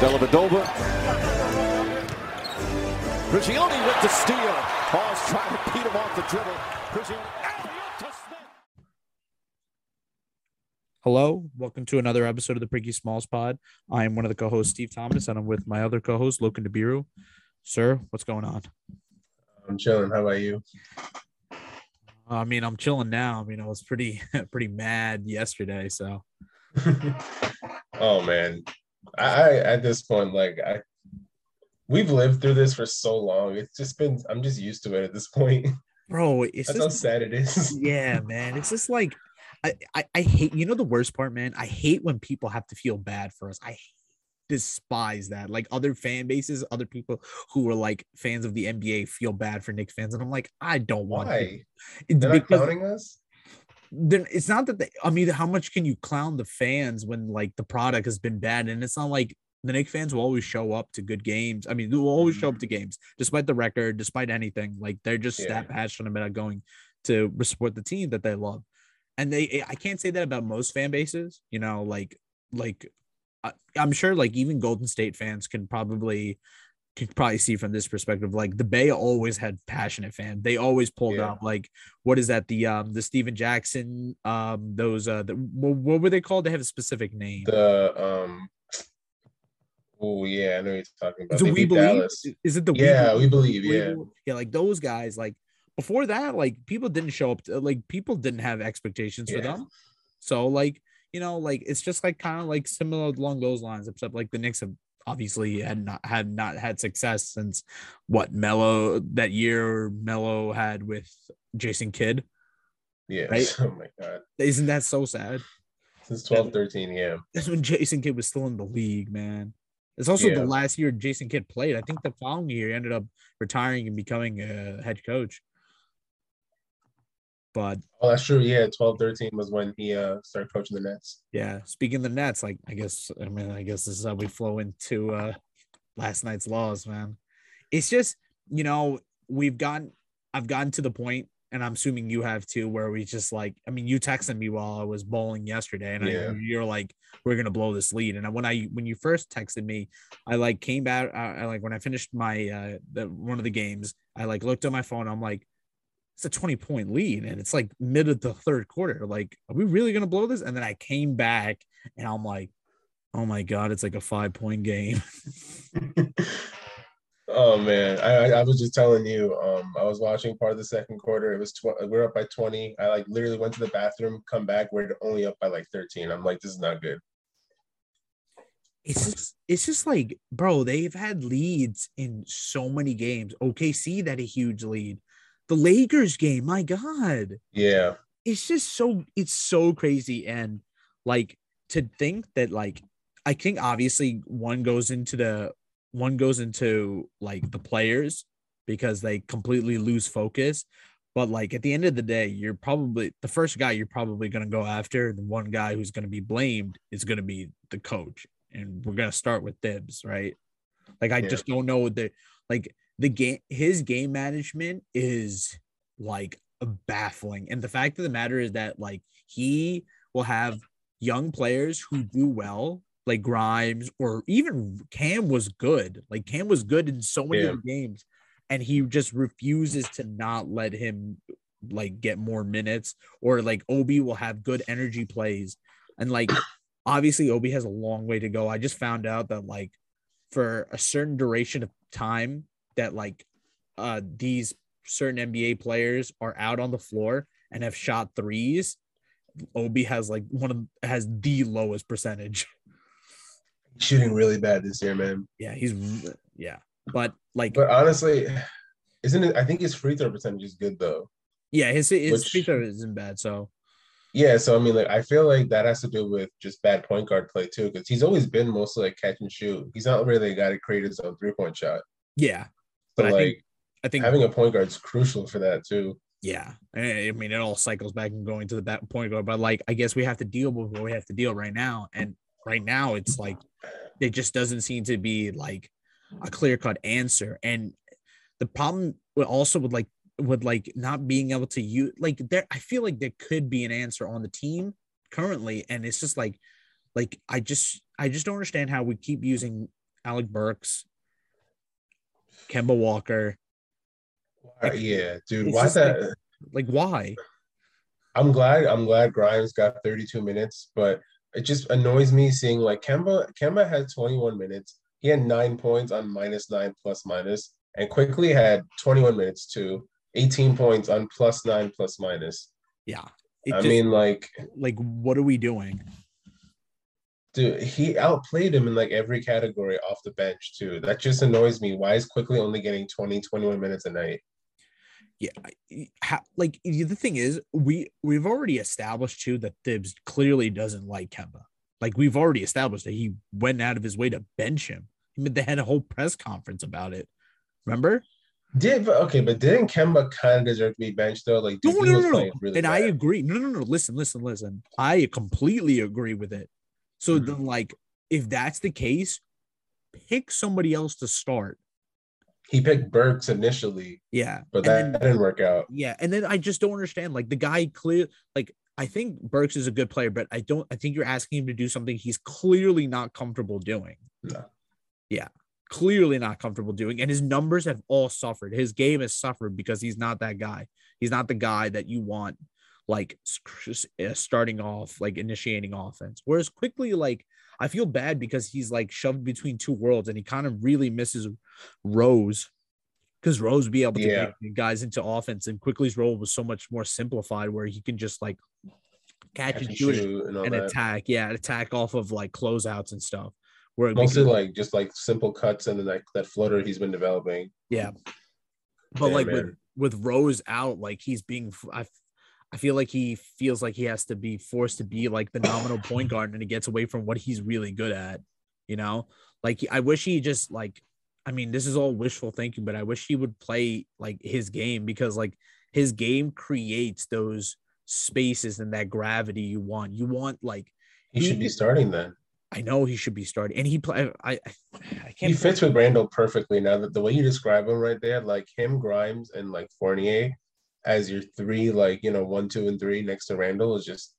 Dellavedova. Prigioni with the steal. Paul's trying to beat him off the dribble. Prigioni. Hello, welcome to another episode of the Pricky Smalls Pod. I am one of the co-hosts, Steve Thomas, and I'm with my other co-host, Lokin DeBiru. Sir, what's going on? I'm chilling. How about you? I mean, I'm chilling now. I mean, I was pretty pretty mad yesterday, so. oh man, I at this point, like I, we've lived through this for so long. It's just been. I'm just used to it at this point. Bro, it's That's just, how sad it is. yeah, man. It's just like I, I, I hate you know the worst part, man. I hate when people have to feel bad for us. I despise that. Like other fan bases, other people who are like fans of the NBA feel bad for Knicks fans, and I'm like, I don't want. Why? They're not clowning us. Then it's not that they. I mean, how much can you clown the fans when like the product has been bad, and it's not like the Knicks fans will always show up to good games. I mean, they will always show mm-hmm. up to games despite the record, despite anything. Like they're just Yeah. that passionate about going to support the team that they love. And they, eh, I can't say that about most fan bases. You know, like like I, I'm sure like even Golden State fans can probably can probably see from this perspective. Like the Bay always had passionate fans. They always pulled Yeah. up like what is that the um the Stephen Jackson um those uh the, what, what were they called? They have a specific name. The um. Oh yeah, I know what you're talking about. Is it we believe? Dallas. Is it the Yeah, we believe. We Yeah, Believe? yeah, like those guys. Like before that, like people didn't show up. To, like people didn't have expectations for them. So like you know, like it's just like kind of like similar along those lines, except like the Knicks have obviously had not had not had success since what Melo that year Melo had with Jason Kidd. yeah. Right? Oh my god, Isn't that so sad? since 12, 13, yeah. That's when Jason Kidd was still in the league, man. It's also Yeah. the last year Jason Kidd played. I think the following year he ended up retiring and becoming a head coach. But Oh, that's true. Yeah, 12, 13 was when he uh started coaching the Nets. yeah, speaking of the Nets, like I guess I mean I guess this is how we flow into uh last night's laws, man. It's just you know we've gotten I've gotten to the point, and I'm assuming you have too, where we just like I mean you texted me while I was bowling yesterday, and Yeah. I, you're like we're gonna blow this lead, and when I when you first texted me, I like came back, I, I like when I finished my uh the one of the games, I like looked at my phone, I'm like. It's a 20 point lead and it's like mid of the third quarter. Like, are we really gonna blow this? And then I came back and I'm like, oh my god, it's like a five point game. oh man, I I- I was just telling you. Um, I was watching part of the second quarter. It was tw- we're up by 20. I like literally went to the bathroom, come back, we're only up by like 13. I'm like, this is not good. It's just, it's just like, bro, they've had leads in so many games. OKC that a huge lead. The Lakers game, my god, Yeah, it's just so it's so crazy and like to think that like I think obviously one goes into the one goes into like the players because they completely lose focus. But like at the end of the day, you're probably the first guy you're probably going to go after. The one guy who's going to be blamed is going to be the coach, and we're going to start with Thibs, right? Like I Yeah. just don't know what the like the game. His game management is like baffling, and the fact of the matter is that like he will have young players who do well, like Grimes or even Cam was good. Like Cam was good in so many Yeah. games, and he just refuses to not let him like get more minutes. Or like Obi will have good energy plays, and like obviously Obi has a long way to go. I just found out that like for a certain duration of time that like uh these certain NBA players are out on the floor and have shot threes, Obi has like one of has the lowest percentage. shooting really bad this year, man. Yeah, he's yeah. But like But honestly, isn't it? I think his free throw percentage is good though. yeah, his his Which- free throw isn't bad. So Yeah, so I mean, like I feel like that has to do with just bad point guard play too, because he's always been mostly like catch and shoot. He's not really a guy to create his own three point shot. yeah, But I like think- I think having a point guard is crucial for that too. yeah. I mean, it all cycles back and going to the back point guard. But like, I guess we have to deal with what we have to deal right now. And right now, it's like it just doesn't seem to be like a clear cut answer. And the problem also with like with like not being able to use like there, I feel like there could be an answer on the team currently, and it's just like like I just I just don't understand how we keep using Alec Burks, Kemba Walker. Uh, yeah, dude. Why just that? Like why? I'm glad. I'm glad Grimes got 32 minutes, but it just annoys me seeing like Kemba. Kemba had 21 minutes. He had nine points on minus nine plus minus, and Quickley had 21 minutes too. 18 points on plus nine plus minus. Yeah. I just- mean, like, like what are we doing? Dude, he outplayed him in like every category off the bench too. That just annoys me. Why is Quickley only getting 20, 21 minutes a night? Yeah, how, like the thing is, we we've already established too that Thibs clearly doesn't like Kemba. Like we've already established that he went out of his way to bench him. I mean, they had a whole press conference about it. Remember? Did okay, but didn't Kemba kind of deserve to be benched though? Like, No, dude, no, no, no. really and I bad. agree. No, no, no. Listen, listen, listen. I completely agree with it. So Mhm. then, like, if that's the case, pick somebody else to start. He picked Burks initially, Yeah, but that then- didn't work out. Yeah, and then I just don't understand. Like the guy clear, like I think Burks is a good player, but I don't. I think you're asking him to do something he's clearly not comfortable doing. No. Yeah, clearly not comfortable doing, and his numbers have all suffered. His game has suffered because he's not that guy. He's not the guy that you want, like uh, starting off, like initiating offense. Whereas Quickley, like I feel bad because he's like shoved between two worlds, and he kind of really misses Rose because Rose be able to Yeah. get guys into offense, and Quickley's role was so much more simplified, where he can just like catch, Catch and shoot, shoot and and attack. Yeah, attack off of like closeouts and stuff. Where Mostly becomes- like just like simple cuts and then like that flutter he's been developing. yeah, but Yeah, like with man. with Rose out, like he's being. I, I feel like he feels like he has to be forced to be like the nominal point guard, and he gets away from what he's really good at. You know, like I wish he just like. I mean, this is all wishful thinking, but I wish he would play like his game because like his game creates those spaces and that gravity you want. You want like He He should be starting then. I know he should be starting, and he play. I I, I can't. He fits with Randle perfectly now that the way you describe him right there, like him, Grimes, and like Fournier as your three, like you know, one, two, and three next to Randle is just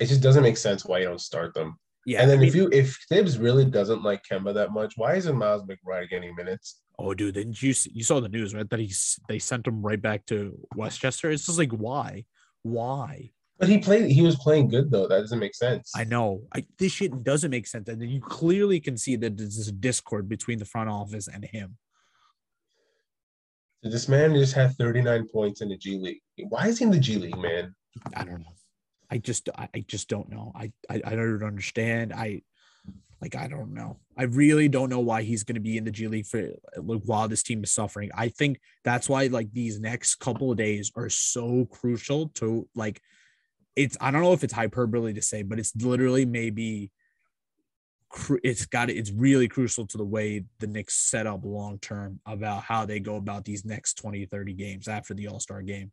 it just doesn't make sense why you don't start them. Yeah, and then I if you if Thibs really doesn't like Kemba that much, why isn't Miles McBride getting minutes? Oh, dude, didn't you you saw the news right that he's they sent him right back to Westchester? It's just like why, why? But he played he was playing good though. That doesn't make sense. I know I, this shit doesn't make sense, and then you clearly can see that there's this discord between the front office and him. This man just had 39 points in the G League. Why is he in the G League, man? I don't know. I just I, just don't know. I, I I don't understand. I like I don't know. I really don't know why he's going to be in the G League for like while this team is suffering. I think that's why like these next couple of days are so crucial to like it's I don't know if it's hyperbole to say, but it's literally maybe it's got it's really crucial to the way the Knicks set up long term about how they go about these next 20 30 games after the All-Star game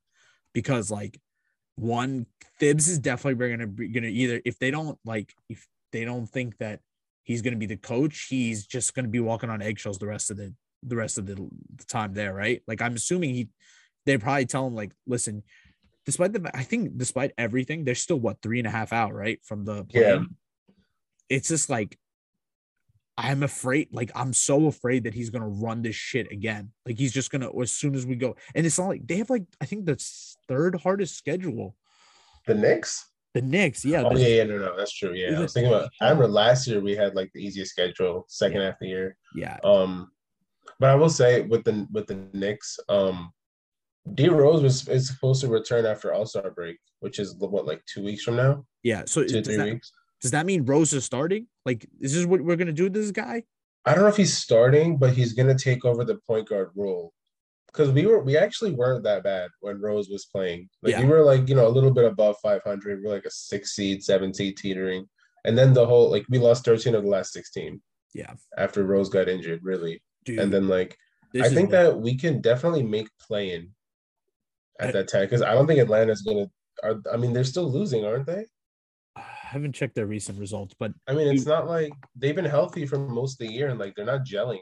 because like one Thibs is definitely going to be going to either if they don't like if they don't think that he's going to be the coach, he's just going to be walking on eggshells the rest of the the rest of the, the time there, right? Like I'm assuming he they probably tell him like, listen, despite the I think despite everything, they're still what three and a half out, right? From the Yeah. It's just like I'm afraid, like I'm so afraid that he's gonna run this shit again. Like he's just gonna as soon as we go, and it's not like they have like I think the third hardest schedule. The Knicks? The Knicks, yeah, Oh yeah, yeah, no, no, that's true. Yeah, I was thinking about. I remember last year we had like the easiest schedule, second half of the year. yeah, Um, but I will say with the with the Knicks, um, D Rose was is supposed to return after All Star break, which is what like two weeks from now, yeah. So two three that, weeks. Does that mean Rose is starting? Like, is this what we're gonna do? to This guy? I don't know if he's starting, but he's gonna take over the point guard role. Because we were we actually weren't that bad when Rose was playing. Like Yeah. we were like, you know, a little bit above 500. We're like a six seed, seven seed teetering. And then the whole like we lost 13 of the last 16 Yeah, after Rose got injured, really. dude. And then like I think that we can definitely make play in I- at that time because I don't think Atlanta's gonna. Are, I mean, they're still losing, aren't they? I haven't checked their recent results, but I mean, it's not like they've been healthy for most of the year and like they're not gelling.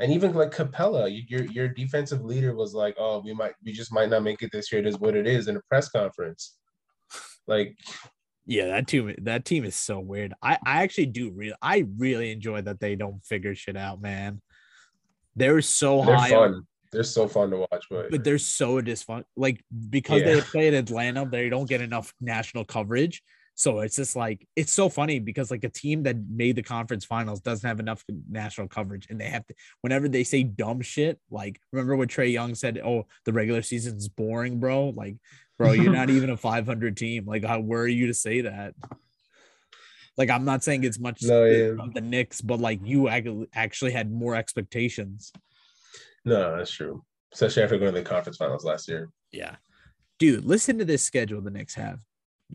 And even like Capela, your your defensive leader was like, "Oh, we might, we just might not make it this year. It is what it is." In a press conference, like Yeah, that team that team is so weird. I I actually do really I really enjoy that they don't figure shit out, man. They're so They're high, fun. They're so fun to watch, but, but they're so dysfun. Like because Yeah. they play in Atlanta, they don't get enough national coverage. So it's just like it's so funny because like a team that made the conference finals doesn't have enough national coverage, and they have to whenever they say dumb shit. Like remember what Trae Young said? Oh, the regular season's boring, bro. Like, bro, you're not even a 500 team. Like, how were you to say that? Like, I'm not saying it's much No, yeah. of the Knicks, but like you actually had more expectations. no, that's true. Especially after going to the conference finals last year. Yeah. Dude, listen to this schedule the Knicks have.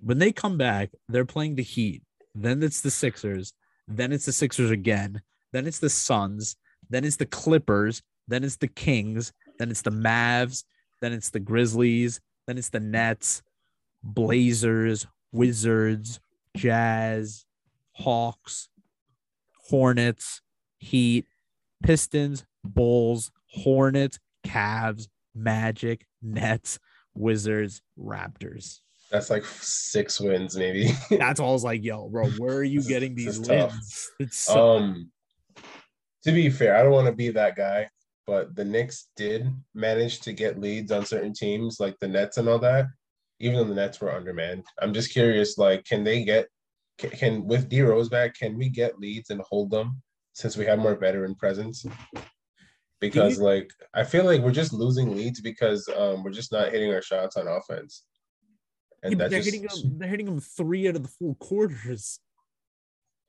When they come back, they're playing the Heat. Then it's the Sixers. Then it's the Sixers again. Then it's the Suns. Then it's the Clippers. Then it's the Kings. Then it's the Mavs. Then it's the Grizzlies. Then it's the Nets, Blazers, Wizards, Jazz, Hawks, Hornets, Heat, Pistons, Bulls, Hornets, Cavs, Magic, Nets, Wizards, Raptors. That's like six wins, maybe. That's all I was like, yo, bro, where are you getting these is tough. It's so um, to be fair, I don't want to be that guy, but the Knicks did manage to get leads on certain teams, like the Nets and all that. Even though the Nets were undermanned, I'm just curious, like, can they get can, can with D Rose back, can we get leads and hold them since we have more veteran presence? Because like I feel like we're just losing leads because um we're just not hitting our shots on offense. Yeah, And they're just hitting them, they're hitting them three out of the four quarters.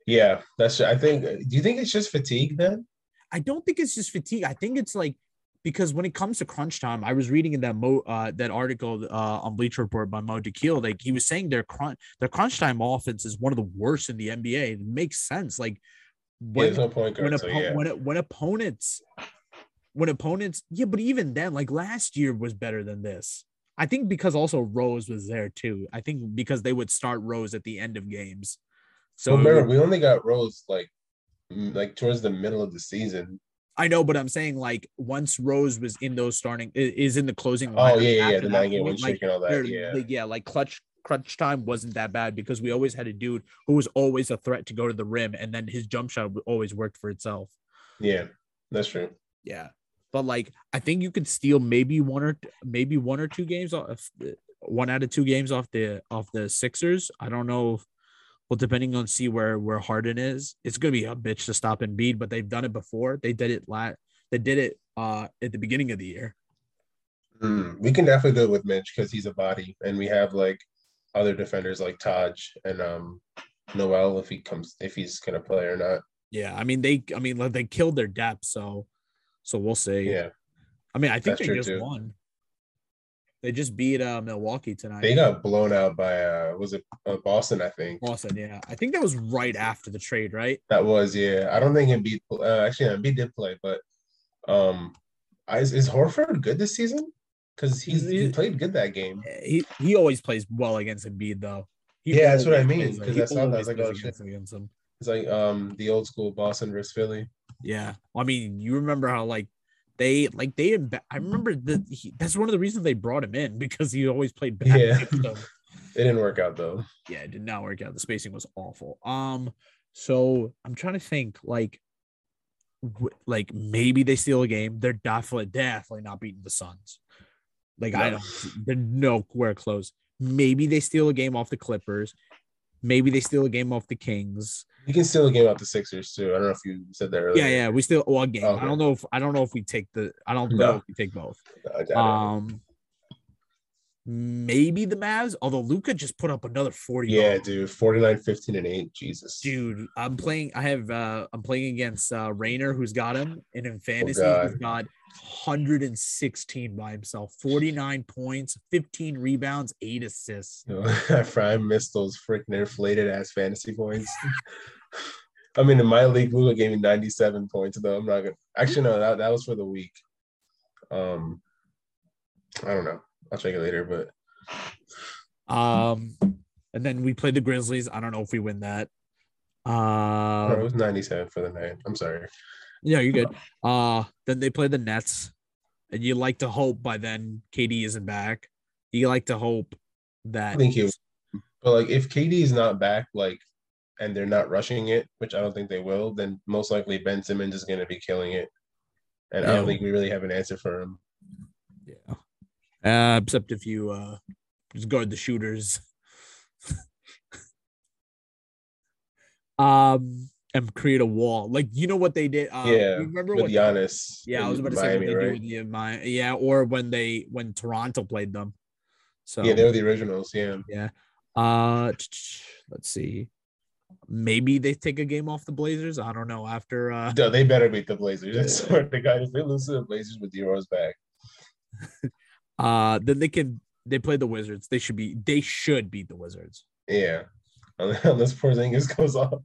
yeah, that's I think do you think it's just fatigue then? I don't think it's just fatigue. I think it's like because when it comes to crunch time, I was reading in that Mo uh, that article uh, on Bleacher Report by Mo Dakhil. Like he was saying their crunch their crunch time offense is one of the worst in the NBA. It makes sense. Like when there's no point guard, so yeah. when when opponents when opponents yeah, but even then, like last year was better than this. I think because also Rose was there too. I think because they would start Rose at the end of games. So remember, we only got Rose like like towards the middle of the season. I know, but I'm saying like once Rose was in those starting is in the closing. Oh yeah, yeah, yeah, the nine game win streak and all that. Yeah, like, yeah, like clutch crunch time wasn't that bad because we always had a dude who was always a threat to go to the rim, and then his jump shot always worked for itself. yeah, that's true. Yeah, but like I think you could steal maybe one or maybe one or two games off one out of two games off the off the Sixers. I don't know. If, well, depending on see where where Harden is, it's gonna be a bitch to stop Embiid, but they've done it before. They did it lat. They did it uh at the beginning of the year. Mm, we can definitely do it with Mitch because he's a body, and we have like other defenders like Taj and um Noel if he comes if he's gonna play or not. Yeah, I mean they. I mean like, they killed their depth, so so we'll see. Yeah, I mean I think That's they just too. won. They just beat uh Milwaukee tonight. they got blown out by uh was it uh, Boston? I think Boston. Yeah, I think that was right after the trade, right? that was yeah. I don't think Embiid uh, actually Embiid did play, but um, is, is Horford good this season? Because he's he He- played good that game. He he always plays well against Embiid though. He Yeah, that's what I mean, 'cause he I saw that, I was like, oh, shit. against him. It's like um the old school Boston versus Philly. Yeah, I mean, you remember how like they like they. I remember that he, that's one of the reasons they brought him in because he always played bad. Yeah. It didn't work out though. yeah, it did not work out. The spacing was awful. Um, so I'm trying to think like, w- like maybe they steal a game. They're definitely definitely not beating the Suns. Like I don't, they're nowhere close. Maybe they steal a game off the Clippers. Maybe they steal a game off the Kings. You can steal a game off the Sixers too. I don't know if you said that earlier. Yeah, yeah, we still one game. Okay. I don't know if I don't know if we take the. I don't No. know if we take both. It. Um, maybe the Mavs. Although Luka just put up another forty. yeah, goals. dude. 49, 15, and 8. Jesus. dude i'm playing i have uh i'm playing against uh Rayner, who's got him and in fantasy God. he's got 116 by himself 49 points 15 rebounds 8 assists You know, Prime missed those freaking inflated ass fantasy points. I mean, in my league, Luka gave me 97 points, though. I'm not gonna actually no, that, that was for the week. Um I don't know. I'll check it later, but um and then we played the grizzlies i don't know if we win that no, uh it was 97 for the night. I'm sorry. yeah you're good uh then they play the nets and you like to hope by then KD isn't back you like to hope I that think he But like if KD is not back, like and they're not rushing it, which I don't think they will, then most likely Ben Simmons is gonna be killing it. And I don't think we really have an answer for him. Uh, except if you uh just guard the shooters. um and create a wall. Like you know what they did? Uh, yeah. remember with what Giannis. Yeah, I was about to Miami, say what they right? do with the my yeah, or when they when Toronto played them. So Yeah, they were the originals. Yeah. Yeah. Uh let's see. Maybe they take a game off the Blazers. I don't know. After uh Duh, they better beat the Blazers. I swear to God, if they lose to the Blazers with Euros back, uh then they can they play the Wizards. They should be they should beat the Wizards. yeah. Unless Porzingis goes off,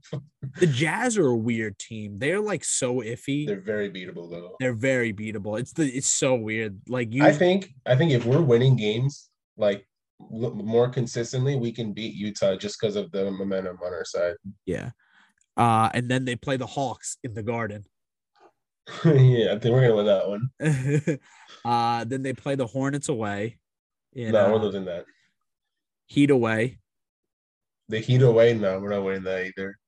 The Jazz are a weird team. They're like so iffy. they're very beatable though. They're very beatable. It's the it's so weird. Like you I think I think if we're winning games like more consistently, we can beat Utah just because of the momentum on our side. yeah. Uh and then they play the Hawks in the garden. yeah, I think we're gonna win that one. uh then they play the Hornets away. In, no, we're uh, losing that. Heat away, The Heat away, no, we're not winning that either.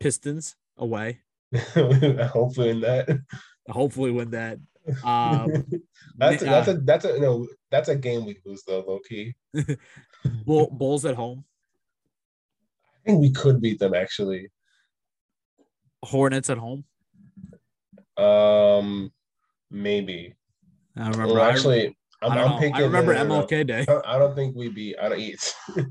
Pistons away. Hopefully, in that. Hopefully win that. Um that's a, uh, that's a that's a no that's a game we lose though, low key. Bull, Bulls at home, I think we could beat them actually. Hornets at home. Um, maybe. I remember. Well, actually, I'm, I, don't I'm picking. I remember no, no, no. MLK Day. I I don't think we beat. I don't eat.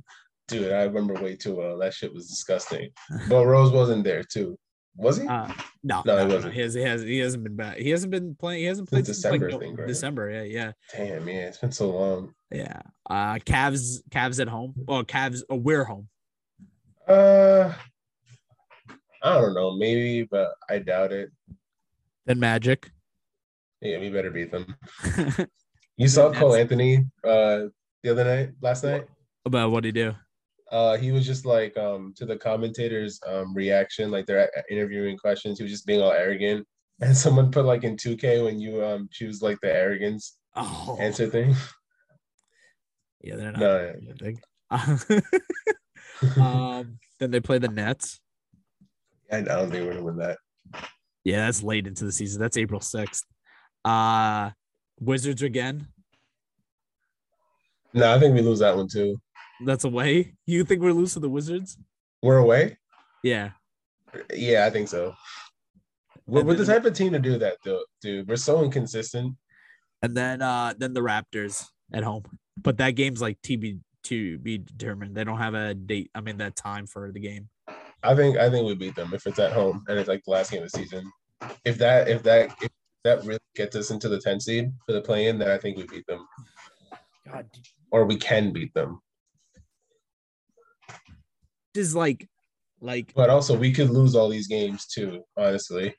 Dude, I remember way too well. That shit was disgusting. But Rose wasn't there too. Was he? Uh, no, No, he wasn't. He, has, he has he hasn't been back. He hasn't been playing. He hasn't played Since like December, I no- right? December. Yeah, yeah, Damn, yeah, it's been so long. yeah. Uh, Cavs, Cavs at home. Well, Cavs. Oh, we're home. Uh, I don't know, maybe, but I doubt it. Then Magic. Yeah, we better beat them. You saw Cole Anthony uh the other night, last night. About what you do? Uh, he was just like um to the commentators' um reaction, like they're interviewing questions. He was just being all arrogant, and someone put like in 2K when you um choose like the arrogance Oh, answer thing. yeah, they're not. No, think. um, then they play the Nets. I, I don't think we're gonna win that. Yeah, that's late into the season. That's April sixth. Uh, Wizards again. No, I think we lose that one too. That's away. You think we're losing to the Wizards? We're away. Yeah. Yeah, I think so. We're, And we're the type of team to do that, though, dude. We're so inconsistent. And then uh then the Raptors at home. But that game's like TB to be determined. They don't have a date. I mean that time for the game. I think I think we beat them if it's at home and it's like the last game of the season. If that if that if that really gets us into the 10 seed for the play in, then I think we beat them. God, Or we can beat them. is like like But also we could lose all these games too, honestly.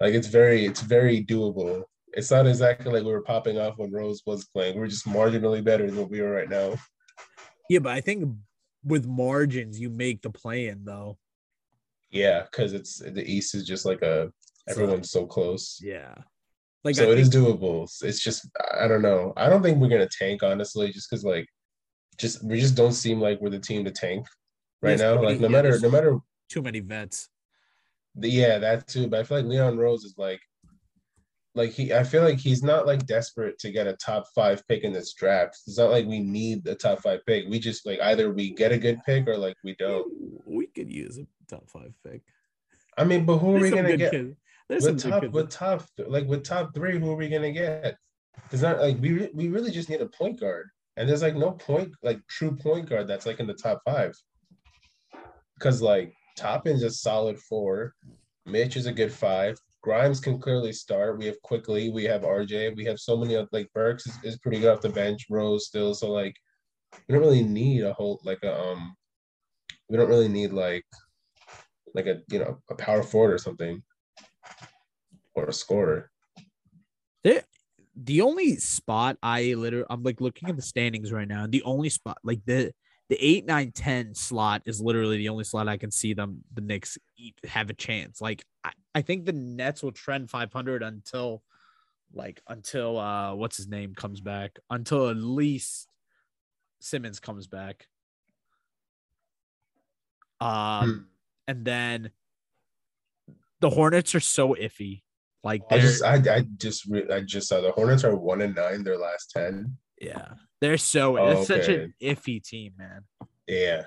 Like it's very it's very doable. It's not exactly like we were popping off when Rose was playing. We're just marginally better than what we are right now. yeah, but I think with margins you make the play in though. Yeah, because it's the East is just like a everyone's so close. Yeah. Like so I it is think- doable. It's just I don't know. I don't think we're gonna tank honestly, just because like just we just don't seem like we're the team to tank right There's now. too Like no yeah, matter no matter too many vets. the, yeah that too. But I feel like Leon Rose is like like he I feel like he's not like desperate to get a top five pick in this draft. It's not like we need the top five pick. We just like either we get a good pick or like we don't. We could use a top five pick. I mean, but who are There's we gonna get? kids. There's with top with top like with top three, who are we gonna get? It's not like we we really just need a point guard, and there's like no point like true point guard that's like in the top five. Because like Toppin's a solid four, Mitch is a good five. Grimes can clearly start. We have Quickley. We have RJ. We have so many of like Burks is, is pretty good off the bench. Rose still. So like we don't really need a whole like a um. We don't really need like like a you know a power forward or something or a scorer. The the only spot I literally I'm like looking at the standings right now. The only spot like the the eight, nine, 10 slot is literally the only slot I can see them the Knicks have a chance. Like I, I think the Nets will trend 500 until like until uh what's his name comes back until at least Simmons comes back. Um, Hmm. and then the Hornets are so iffy. Like I just I, I just re- I just saw the Hornets are one and nine their last ten. Yeah, they're so Oh, it's such an iffy team, man. Yeah.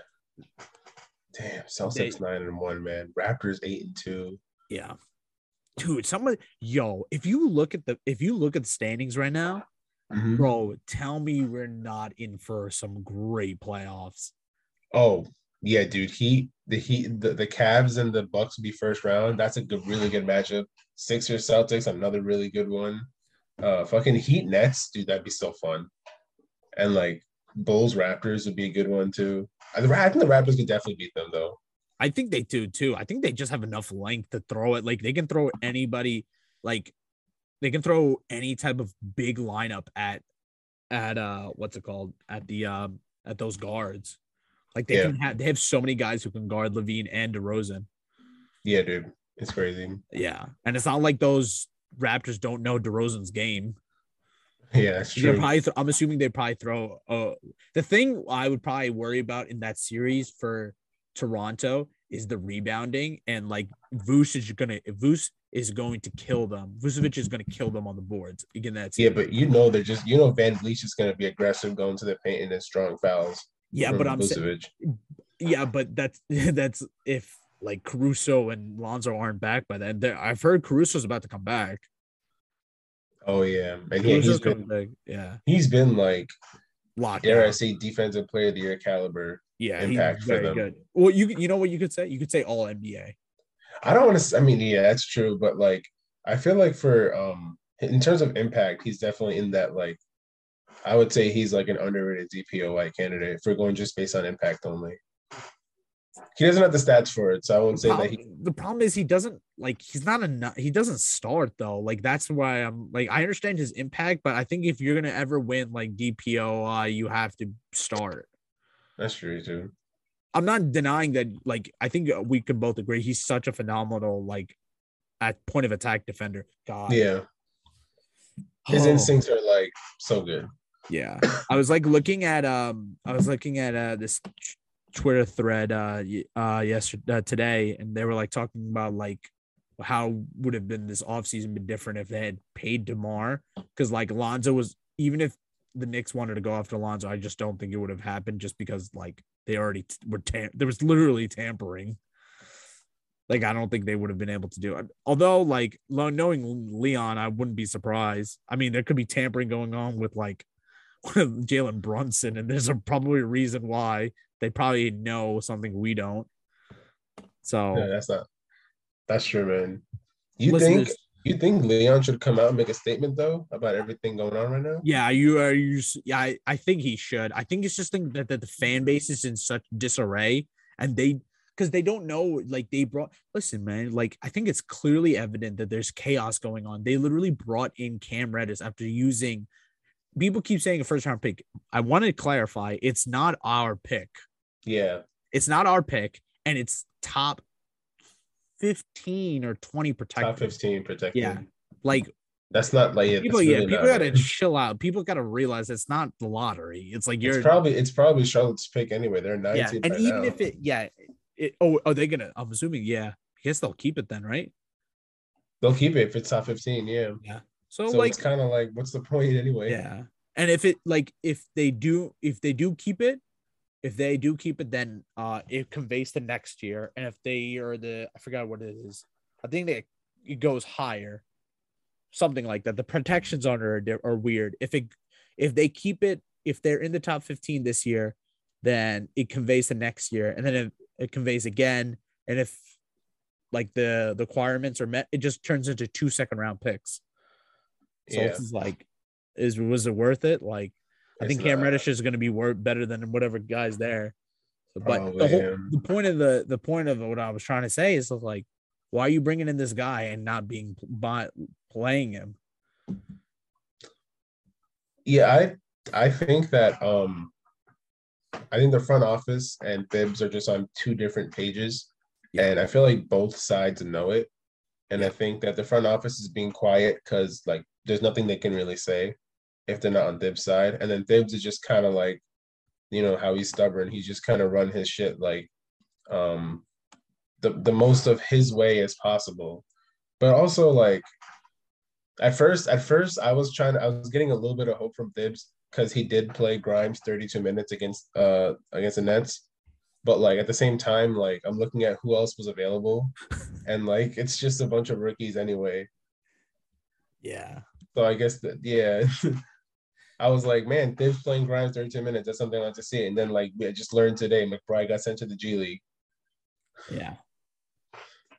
Damn, Celtics nine and one, man. Raptors eight and two. Yeah. Dude, someone yo, if you look at the if you look at the standings right now, Mhm. bro, tell me we're not in for some great playoffs. Oh yeah, dude. Heat the Heat the, the Cavs and the Bucks be first round. That's a good, really good matchup. Sixers Celtics, another really good one. Uh, fucking Heat Nets, dude. That'd be so fun. And like Bulls Raptors would be a good one too. I think the Raptors could definitely beat them though. I think they do too. I think they just have enough length to throw it. Like they can throw anybody, like they can throw any type of big lineup at at uh what's it called? At the um at those guards. Like they Yeah. can have they have so many guys who can guard LaVine and DeRozan. Yeah, dude. It's crazy. Yeah. And it's not like those Raptors don't know DeRozan's game. Yeah, that's true. th- I'm assuming they probably throw uh the thing I would probably worry about in that series for Toronto is the rebounding and like Vuce is gonna Vuce is going to kill them. Vucevic is gonna kill them on the boards. Again, that's Yeah, but you know they're just you know VanVleet is gonna be aggressive going to the paint and then strong fouls. yeah, but I'm saying yeah, but that's that's if like Caruso and Lonzo aren't back by then. I've heard Caruso's about to come back. Oh yeah, and yeah, he's been back. Yeah, he's been like locked. dare I say defensive player of the year caliber. Yeah, impact for them. good. Well, you you know what you could say? You could say all NBA. I don't want to. I mean, yeah, that's true, but like I feel like for um in terms of impact, he's definitely in that like I would say he's like an underrated DPOY candidate for going just based on impact only. He doesn't have the stats for it, so I won't say that he. The problem is he doesn't like he's not a he doesn't start though. Like that's why i'm like i understand his impact but i think if you're gonna ever win like dpo uh, you have to start. That's true too. i'm not denying that like i think we can both agree he's such a phenomenal like at point of attack defender. God. Yeah, his Oh, instincts are like so good. yeah. I was like looking at um i was looking at uh this twitter thread uh uh yesterday uh, today and they were like talking about like how would have been this offseason been different if they had paid DeMar because like Lonzo was even if the Knicks wanted to go after Lonzo, I just don't think it would have happened just because like they already were tam- there was literally tampering. Like I don't think they would have been able to do it. Although like knowing Leon, I wouldn't be surprised. I mean, there could be tampering going on with like Jalen Brunson, and there's a probably a reason why they probably know something we don't. So Yeah, that's not. That's true, man. You Listeners- think you think Leon should come out and make a statement though about everything going on right now? Yeah, you are. You, yeah, I, I think he should. I think it's just think that, that the fan base is in such disarray, and they because they don't know. Like they brought. Listen, man. Like I think it's clearly evident that there's chaos going on. They literally brought in Cam Reddish after using. People keep saying a first round pick. I want to clarify. It's not our pick. Yeah, It's not our pick, and it's top fifteen or twenty protected. top fifteen protected. Yeah. Like that's not like yeah, people, that's yeah, people not gotta chill out. People gotta realize it's not the lottery. It's like you're It's probably it's probably Charlotte's pick anyway. They're 19 yeah, and right even now. if it, yeah, it. Oh, are they gonna? I'm assuming, yeah. I guess they'll keep it then, right? they'll keep it if it's top 15, yeah. So, So like, it's kind of like what's the point anyway? yeah. And if it like if they do if they do keep it, if they do keep it, then uh it conveys to next year. And if they are the I forgot what it is, I think they it goes higher, something like that. The protections on it are, are weird. If it if they keep it, if they're in the top 15 this year, then it conveys to next year, and then it, it conveys again. And if like the the requirements are met, it just turns into two second round picks. So Yeah. it's like, is was it worth it? Like, I think Cam. Reddish is going to be better than whatever guys there. But the whole yeah. the point of the the point of what I was trying to say is like, why are you bringing in this guy and not being by, playing him? Yeah, I I think that um I think the front office and Thibs are just on two different pages. Yeah. And I feel like both sides know it. And I think that the front office is being quiet because like there's nothing they can really say if they're not on Thibs' side. And then Thibs is just kind of like, you know, how he's stubborn. He's just kind of run his shit like um the the most of his way as possible. But also like at first, at first I was trying to I was getting a little bit of hope from Thibs because he did play Grimes 32 minutes against uh against the Nets. But like at the same time, like I'm looking at who else was available, and like it's just a bunch of rookies anyway. Yeah. So I guess that yeah. I was like, man, Thibs playing Grimes 32 minutes. That's something I like to see. And then like we just learned today, McBride got sent to the G League. Yeah.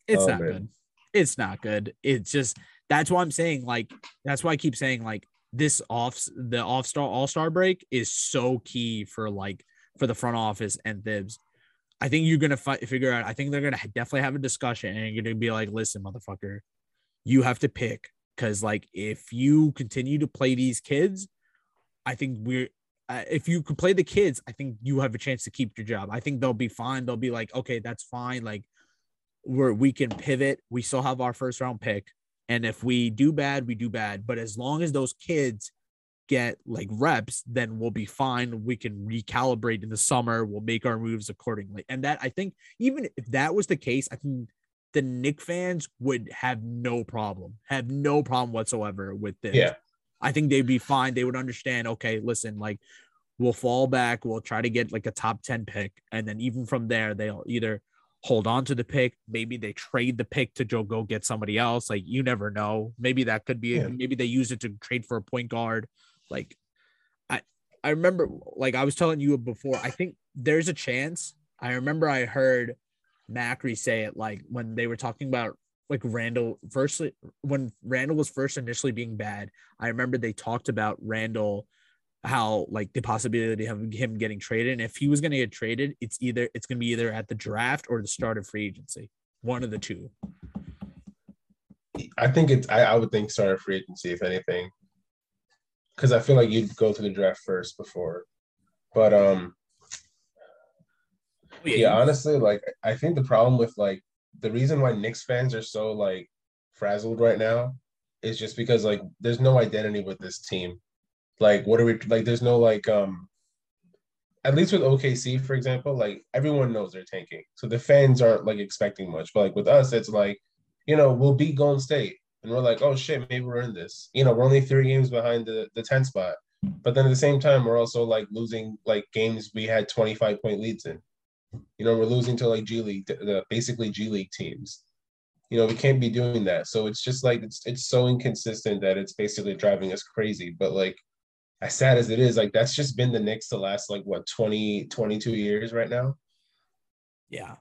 It's Oh, not man. good. It's not good. It's just that's why I'm saying like that's why I keep saying like this off the off star all star break is so key for like for the front office and Thibs. I think you're gonna fi- figure out. I think they're gonna definitely have a discussion and you're gonna be like, listen, motherfucker, you have to pick because like if you continue to play these kids, I think we're uh, if you could play the kids, I think you have a chance to keep your job. I think they'll be fine. They'll be like, okay, that's fine. Like we're we can pivot. We still have our first round pick. And if we do bad, we do bad. But as long as those kids get like reps, then we'll be fine. We can recalibrate in the summer. We'll make our moves accordingly. And that I think even if that was the case, I think the Nick fans would have no problem, have no problem whatsoever with this. Yeah. I think they'd be fine. They would understand, okay, listen, like we'll fall back, we'll try to get like a top 10 pick. And then even from there, they'll either hold on to the pick, maybe they trade the pick to Joe go get somebody else. Like you never know. Maybe that could be Yeah. maybe they use it to trade for a point guard. Like I I remember like I was telling you before, I think there's a chance. I remember I heard Macri say it like when they were talking about like Randle firstly when Randle was first initially being bad, I remember they talked about Randle how like the possibility of him getting traded. And if he was gonna get traded, it's either it's gonna be either at the draft or the start of free agency. One of the two. I think it's I, I would think start of free agency if anything. Cause I feel like you'd go to the draft first before. But um yeah, honestly, like I think the problem with like the reason why Knicks fans are so like frazzled right now is just because like there's no identity with this team. Like, what are we like? There's no like um at least with OKC, for example, like everyone knows they're tanking. So the fans aren't like expecting much. But like with us, it's like, you know, we'll beat Golden State. And we're like, oh shit, maybe we're in this. You know, we're only three games behind the, the 10 spot. But then at the same time, we're also like losing like games we had 25 point leads in. You know, we're losing to like G League, the, basically G League teams. You know, we can't be doing that. So it's just like it's it's so inconsistent that it's basically driving us crazy. But like as sad as it is, like that's just been the Knicks the last like what 20, 22 years right now. Yeah.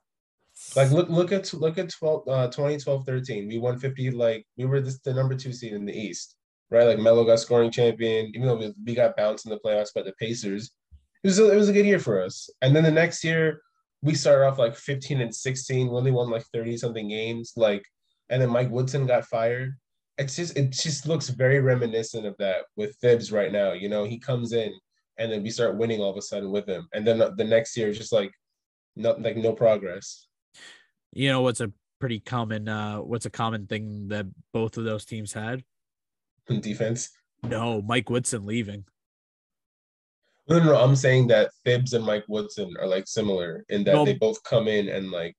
Like look look at look at 12 uh 2012 13. We won 50 like we were this, the number 2 seed in the East. Right? Like Melo got scoring champion, even though we, we got bounced in the playoffs by the Pacers. It was a, it was a good year for us. And then the next year we started off like 15 and 16, we only won like 30 something games like and then Mike Woodson got fired. It's just it just looks very reminiscent of that with Thibs right now. You know, he comes in and then we start winning all of a sudden with him. And then the next year, is just like no like no progress. You know what's a pretty common uh what's a common thing that both of those teams had? defense. No, Mike Woodson leaving. No, no, no. I'm saying that Thibs and Mike Woodson are like similar in that No. they both come in and like,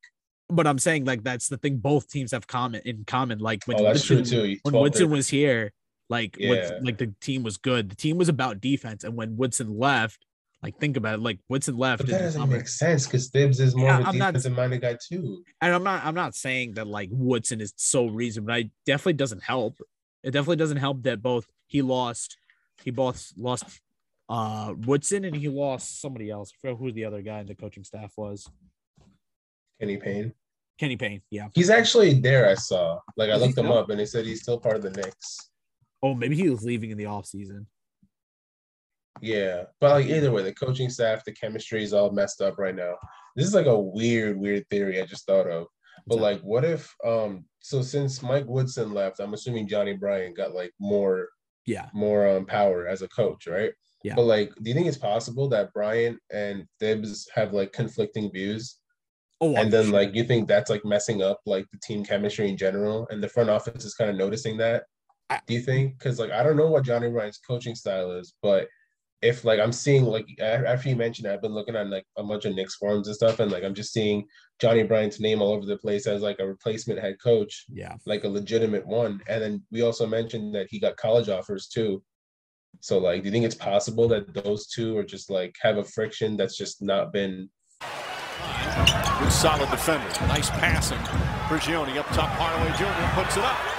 But I'm saying like that's the thing both teams have common in common. Like when oh, that's Woodson, true too. when Woodson was here, like Yeah. like the team was good. The team was about defense, and when Woodson left, like think about it, like Woodson left, but that doesn't make sense because Thibs is more Yeah, of a I'm not- defensive minded guy too. and I'm not I'm not saying that like Woodson is so reason, but I definitely doesn't help. It definitely doesn't help that both he lost, he both lost uh Woodson and he lost somebody else. I forgot who the other guy in the coaching staff was. Kenny Payne. Kenny Payne. Yeah. He's actually there. I saw. Like I looked him up and they said he's still part of the Knicks. Oh, maybe he was leaving in the offseason. Yeah, but like either way, the coaching staff, the chemistry is all messed up right now. This is like a weird, weird theory I just thought of. But like, what if um? So since Mike Woodson left, I'm assuming Johnny Bryant got like more Yeah. more um power as a coach, right? Yeah. But like, do you think it's possible that Bryant and Thibs have like conflicting views, Oh, I'm and then sure. like you think that's like messing up like the team chemistry in general, and the front office is kind of noticing that? I- do you think? Because like I don't know what Johnny Bryant's coaching style is, but if like I'm seeing like after you mentioned, it, I've been looking at like a bunch of Knicks forums and stuff, and like I'm just seeing Johnny Bryant's name all over the place as like a replacement head coach, Yeah. like a legitimate one. And then we also mentioned that he got college offers too. So like, do you think it's possible that those two are just like have a friction that's just not been Good solid defender. Nice passing. Prigioni up top. Hardaway Jr. puts it up.